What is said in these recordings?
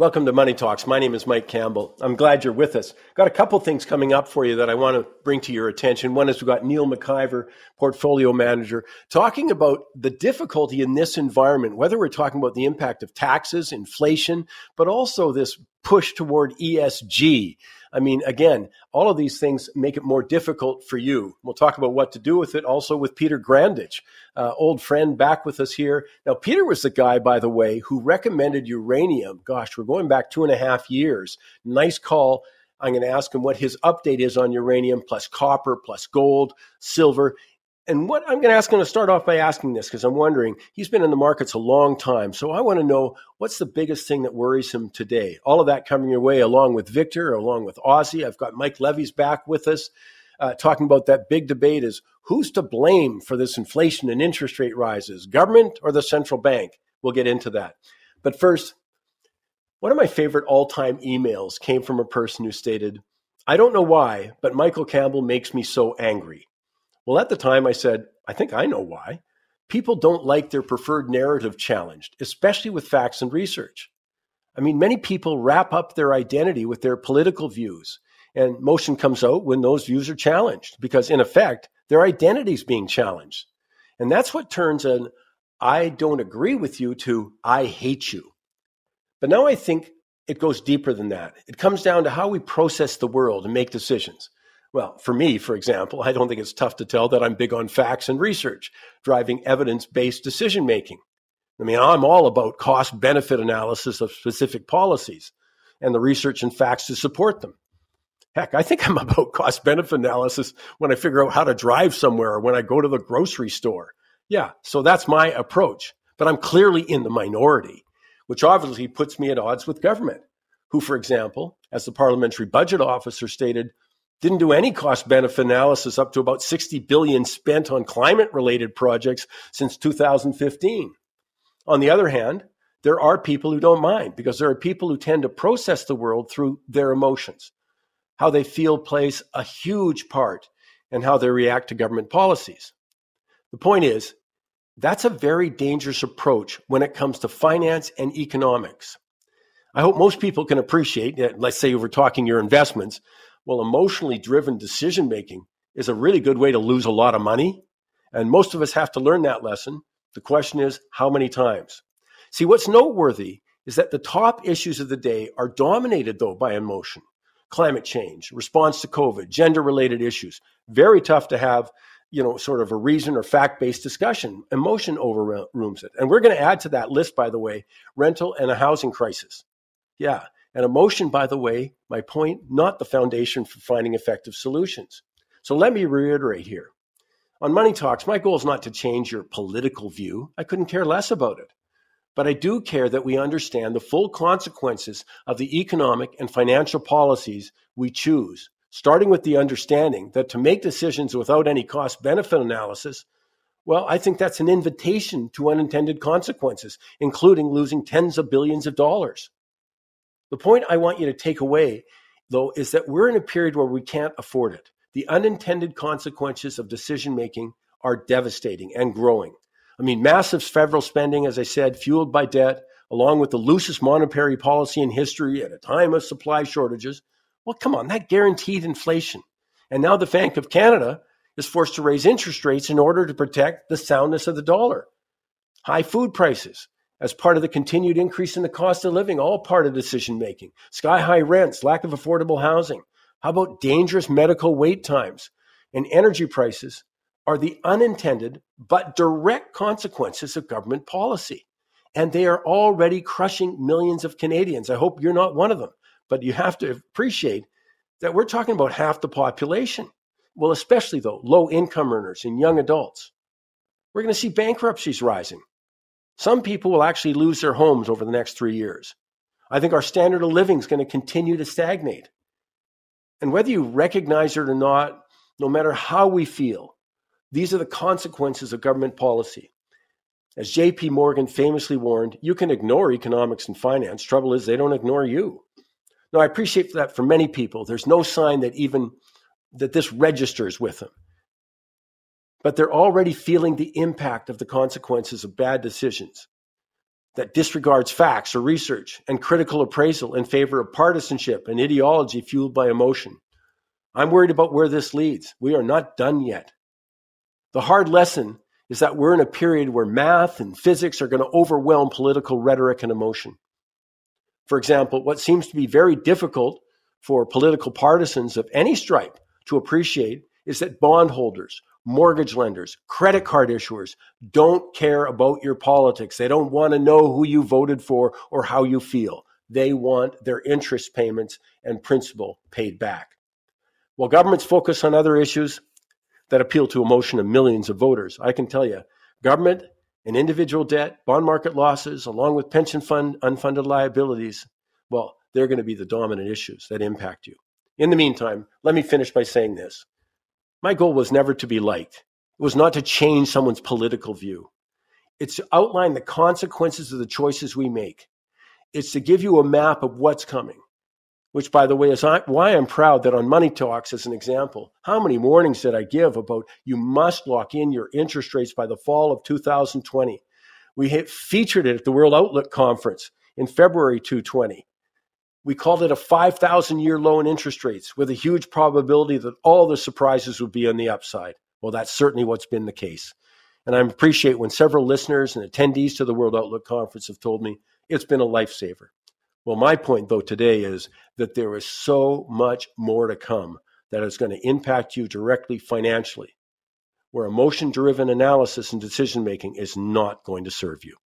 Welcome to Money Talks. My name is Mike Campbell. I'm glad you're with us. Got a couple things coming up for you that I want to bring to your attention. One is we've got Neil McIver, portfolio manager, talking about the difficulty in this environment, whether we're talking about the impact of taxes, inflation, but also this push toward ESG. I mean, again, all of these things make it more difficult for you. We'll talk about what to do with it also with Peter Grandich, uh, old friend back with us here. Now, Peter was the guy, by the way, who recommended uranium. Gosh, we're going back two and a half years. Nice call. I'm going to ask him what his update is on uranium plus copper plus gold, silver. And what I'm going to ask him to start off by asking this because I'm wondering he's been in the markets a long time. So I want to know what's the biggest thing that worries him today. All of that coming your way along with Victor, along with Ozzy. I've got Mike Levy's back with us uh, talking about that big debate is who's to blame for this inflation and interest rate rises, government or the central bank? We'll get into that. But first, one of my favorite all time emails came from a person who stated, I don't know why, but Michael Campbell makes me so angry. Well, at the time, I said, I think I know why. People don't like their preferred narrative challenged, especially with facts and research. I mean, many people wrap up their identity with their political views, and motion comes out when those views are challenged because, in effect, their identity is being challenged. And that's what turns an I don't agree with you to I hate you. But now I think it goes deeper than that. It comes down to how we process the world and make decisions. Well, for me, for example, I don't think it's tough to tell that I'm big on facts and research, driving evidence based decision making. I mean, I'm all about cost benefit analysis of specific policies and the research and facts to support them. Heck, I think I'm about cost benefit analysis when I figure out how to drive somewhere or when I go to the grocery store. Yeah, so that's my approach. But I'm clearly in the minority, which obviously puts me at odds with government, who, for example, as the parliamentary budget officer stated, didn't do any cost benefit analysis up to about 60 billion spent on climate related projects since 2015. On the other hand, there are people who don't mind because there are people who tend to process the world through their emotions. How they feel plays a huge part in how they react to government policies. The point is, that's a very dangerous approach when it comes to finance and economics. I hope most people can appreciate that, let's say we're talking your investments, well, emotionally driven decision making is a really good way to lose a lot of money. And most of us have to learn that lesson. The question is, how many times? See, what's noteworthy is that the top issues of the day are dominated, though, by emotion. Climate change, response to COVID, gender related issues. Very tough to have, you know, sort of a reason or fact based discussion. Emotion overrooms it. And we're going to add to that list, by the way, rental and a housing crisis. Yeah. And emotion, by the way, my point, not the foundation for finding effective solutions. So let me reiterate here. On Money Talks, my goal is not to change your political view. I couldn't care less about it. But I do care that we understand the full consequences of the economic and financial policies we choose, starting with the understanding that to make decisions without any cost benefit analysis, well, I think that's an invitation to unintended consequences, including losing tens of billions of dollars. The point I want you to take away, though, is that we're in a period where we can't afford it. The unintended consequences of decision making are devastating and growing. I mean, massive federal spending, as I said, fueled by debt, along with the loosest monetary policy in history at a time of supply shortages. Well, come on, that guaranteed inflation. And now the Bank of Canada is forced to raise interest rates in order to protect the soundness of the dollar. High food prices, as part of the continued increase in the cost of living, all part of decision making. Sky high rents, lack of affordable housing. How about dangerous medical wait times? And energy prices are the unintended but direct consequences of government policy. And they are already crushing millions of Canadians. I hope you're not one of them, but you have to appreciate that we're talking about half the population. Well, especially though, low income earners and young adults. We're going to see bankruptcies rising. Some people will actually lose their homes over the next three years. I think our standard of living is going to continue to stagnate. And whether you recognize it or not, no matter how we feel, these are the consequences of government policy. As JP Morgan famously warned, you can ignore economics and finance. Trouble is, they don't ignore you. Now, I appreciate that for many people, there's no sign that even that this registers with them but they're already feeling the impact of the consequences of bad decisions. that disregards facts or research and critical appraisal in favor of partisanship and ideology fueled by emotion. I'm worried about where this leads. We are not done yet. The hard lesson is that we're in a period where math and physics are going to overwhelm political rhetoric and emotion. For example, what seems to be very difficult for political partisans of any stripe to appreciate is that bondholders, mortgage lenders, credit card issuers don't care about your politics. They don't want to know who you voted for or how you feel. They want their interest payments and principal paid back. While governments focus on other issues that appeal to emotion of millions of voters, I can tell you, government and individual debt, bond market losses, along with pension fund unfunded liabilities, well, they're going to be the dominant issues that impact you. In the meantime, let me finish by saying this. My goal was never to be liked. It was not to change someone's political view. It's to outline the consequences of the choices we make. It's to give you a map of what's coming which, by the way, is why I'm proud that on Money Talks, as an example, how many warnings did I give about you must lock in your interest rates by the fall of 2020? We featured it at the World Outlook Conference in February 2020. We called it a 5,000 year low in interest rates with a huge probability that all the surprises would be on the upside. Well, that's certainly what's been the case. And I appreciate when several listeners and attendees to the World Outlook Conference have told me it's been a lifesaver. Well, my point, though, today is that there is so much more to come that is going to impact you directly financially, where emotion driven analysis and decision making is not going to serve you.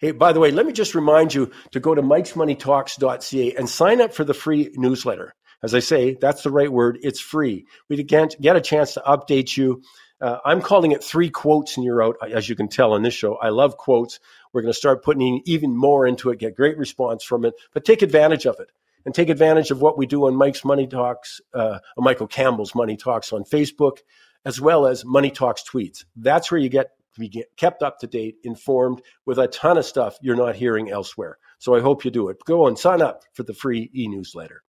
Hey, by the way, let me just remind you to go to mikesmoneytalks.ca and sign up for the free newsletter. As I say, that's the right word. It's free. We get a chance to update you. Uh, I'm calling it three quotes and you're out, as you can tell on this show. I love quotes. We're going to start putting even more into it, get great response from it, but take advantage of it and take advantage of what we do on Mike's Money Talks, uh, Michael Campbell's Money Talks on Facebook, as well as Money Talks tweets. That's where you get to be kept up to date, informed with a ton of stuff you're not hearing elsewhere. So I hope you do it. Go and sign up for the free e newsletter.